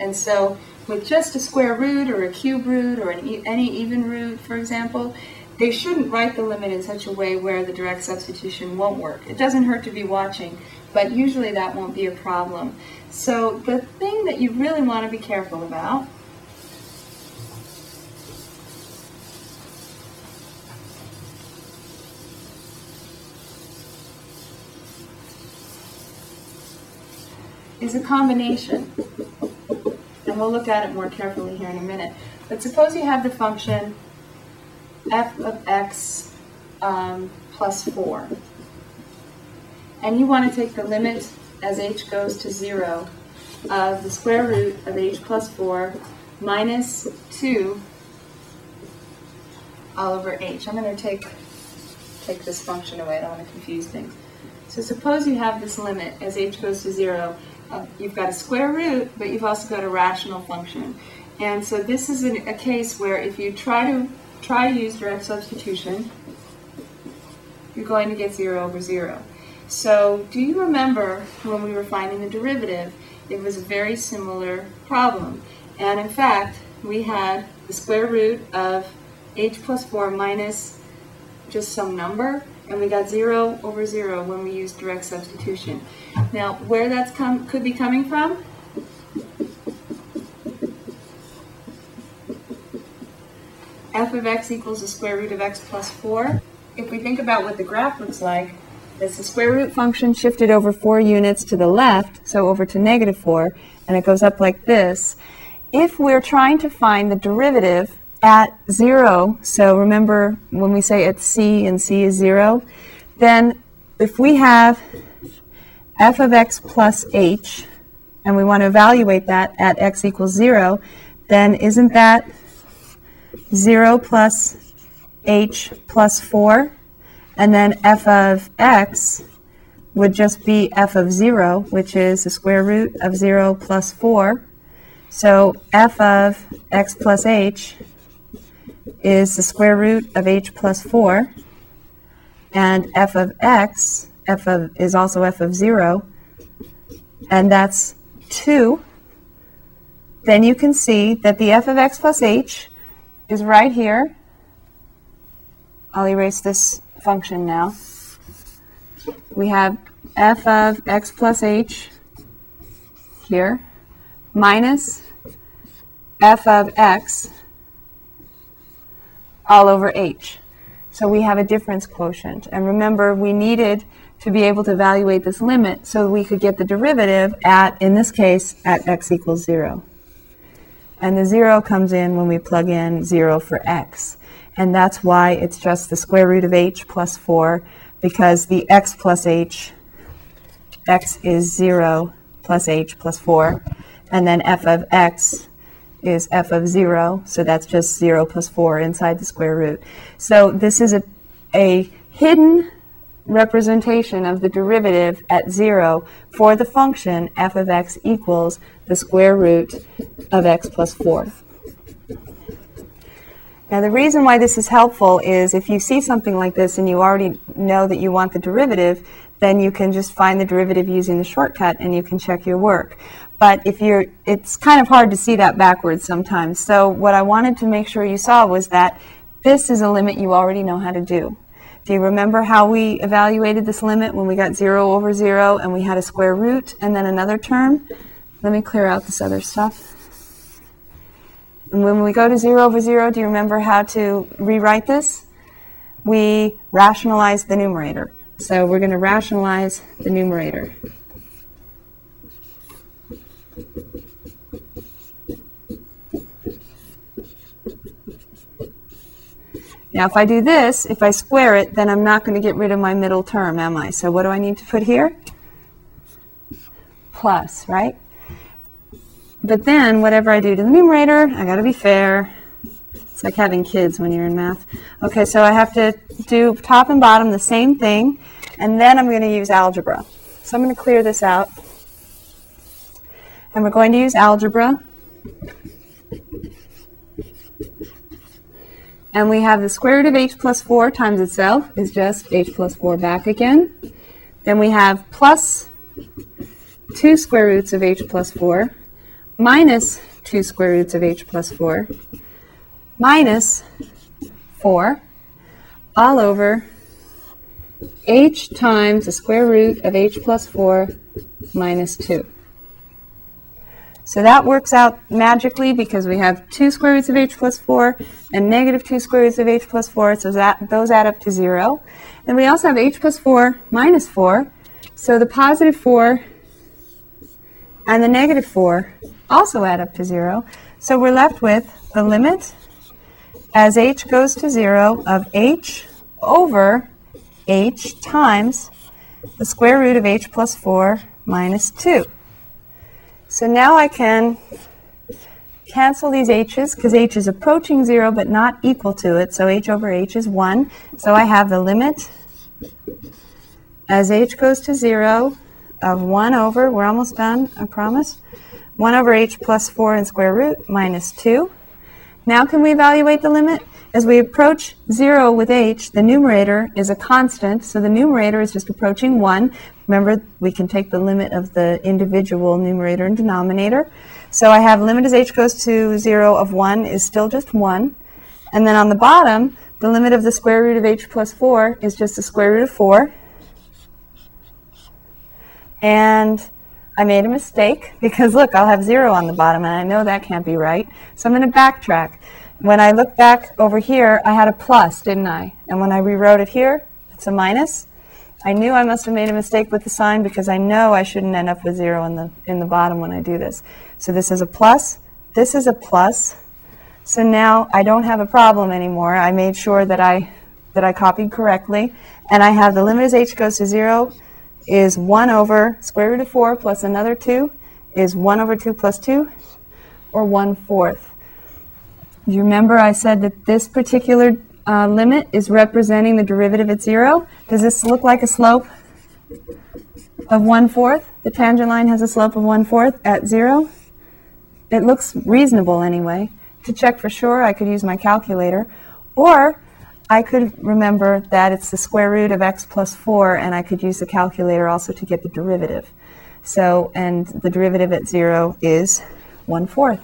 And so with just a square root or a cube root or an e- any even root, for example, they shouldn't write the limit in such a way where the direct substitution won't work. It doesn't hurt to be watching, but usually that won't be a problem. So the thing that you really want to be careful about is a combination. And we'll look at it more carefully here in a minute. But suppose you have the function f of x um, plus 4. And you want to take the limit as h goes to 0 of the square root of h plus 4 minus 2 all over h. I'm going to take, take this function away. I don't want to confuse things. So suppose you have this limit as h goes to 0. Uh, you've got a square root, but you've also got a rational function. And so this is a, a case where if you try to try to use direct substitution, you're going to get 0 over 0. So do you remember when we were finding the derivative, it was a very similar problem. And in fact, we had the square root of h plus 4 minus just some number, and we got 0 over 0 when we used direct substitution. Now, where that's come could be coming from, f of x equals the square root of x plus 4. If we think about what the graph looks like, it's the square root function shifted over 4 units to the left, so over to negative 4, and it goes up like this. If we're trying to find the derivative at 0, so remember when we say it's c and c is 0, then if we have f of x plus h, and we want to evaluate that at x equals 0, then isn't that 0 plus h plus 4, and then f of x would just be f of 0, which is the square root of 0 plus 4. So f of x plus h is the square root of h plus 4, and f of x f of is also f of 0, and that's 2, then you can see that the f of x plus h is right here. I'll erase this function now. We have f of x plus h here minus f of x all over h. So we have a difference quotient. And remember, we needed to be able to evaluate this limit so we could get the derivative at, in this case, at x equals 0. And the 0 comes in when we plug in 0 for x. And that's why it's just the square root of h plus 4, because the x plus h, x is 0 plus h plus 4, and then f of x is f of 0, so that's just 0 plus 4 inside the square root. So this is a, a hidden representation of the derivative at 0 for the function f of x equals the square root of x plus 4. Now the reason why this is helpful is if you see something like this and you already know that you want the derivative, then you can just find the derivative using the shortcut and you can check your work. But if you're, it's kind of hard to see that backwards sometimes. So what I wanted to make sure you saw was that this is a limit you already know how to do. Do you remember how we evaluated this limit when we got 0 over 0 and we had a square root and then another term? Let me clear out this other stuff. And when we go to 0 over 0, do you remember how to rewrite this? We rationalize the numerator. So we're going to rationalize the numerator. Now, if I do this, if I square it, then I'm not going to get rid of my middle term, am I? So what do I need to put here? Plus, right? But then, whatever I do to the numerator, I got to be fair. It's like having kids when you're in math. Okay, so I have to do top and bottom the same thing, and then I'm going to use algebra. So I'm going to clear this out. And we're going to use algebra. And we have the square root of h plus 4 times itself is just h plus 4 back again. Then we have plus 2 square roots of h plus 4 minus 2 square roots of h plus 4 minus 4 all over h times the square root of h plus 4 minus 2. So that works out magically because we have 2 square roots of h plus 4 and negative 2 square roots of h plus 4, so that, those add up to 0. And we also have h plus 4 minus 4, so the positive 4 and the negative 4 also add up to 0. So we're left with the limit as h goes to 0 of h over h times the square root of h plus 4 minus 2. So now I can cancel these h's because h is approaching 0 but not equal to it. So h over h is 1. So I have the limit as h goes to 0 of 1 over, we're almost done, I promise, 1 over h plus 4 in square root minus 2. Now can we evaluate the limit? As we approach 0 with h, the numerator is a constant, so the numerator is just approaching 1. Remember, we can take the limit of the individual numerator and denominator. So I have limit as h goes to 0 of 1 is still just 1. And then on the bottom, the limit of the square root of h plus 4 is just the square root of 4. And I made a mistake because look, I'll have 0 on the bottom, and I know that can't be right. So I'm going to backtrack. When I look back over here, I had a plus, didn't I? And when I rewrote it here, it's a minus. I knew I must have made a mistake with the sign because I know I shouldn't end up with 0 in the, in the bottom when I do this. So this is a plus, this is a plus. So now I don't have a problem anymore. I made sure that I, that I copied correctly. And I have the limit as h goes to 0 is 1 over square root of 4 plus another 2 is 1 over 2 plus 2, or 1 fourth. You remember I said that this particular uh, limit is representing the derivative at 0? Does this look like a slope of 1 fourth? The tangent line has a slope of 1 fourth at 0? It looks reasonable anyway. To check for sure, I could use my calculator. Or I could remember that it's the square root of x plus 4, and I could use the calculator also to get the derivative. So, and the derivative at 0 is 1 fourth.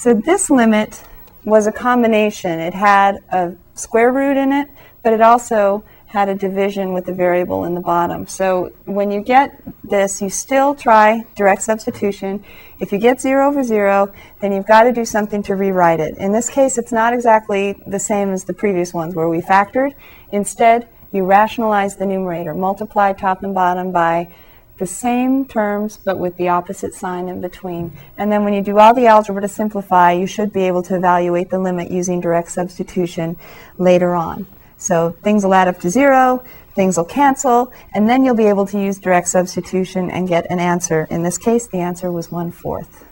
So this limit was a combination. It had a square root in it, but it also had a division with the variable in the bottom. So when you get this, you still try direct substitution. If you get 0 over 0, then you've got to do something to rewrite it. In this case, it's not exactly the same as the previous ones where we factored. Instead, you rationalize the numerator, multiply top and bottom by the same terms but with the opposite sign in between. And then when you do all the algebra to simplify, you should be able to evaluate the limit using direct substitution later on. So things will add up to zero, things will cancel, and then you'll be able to use direct substitution and get an answer. In this case, the answer was one fourth.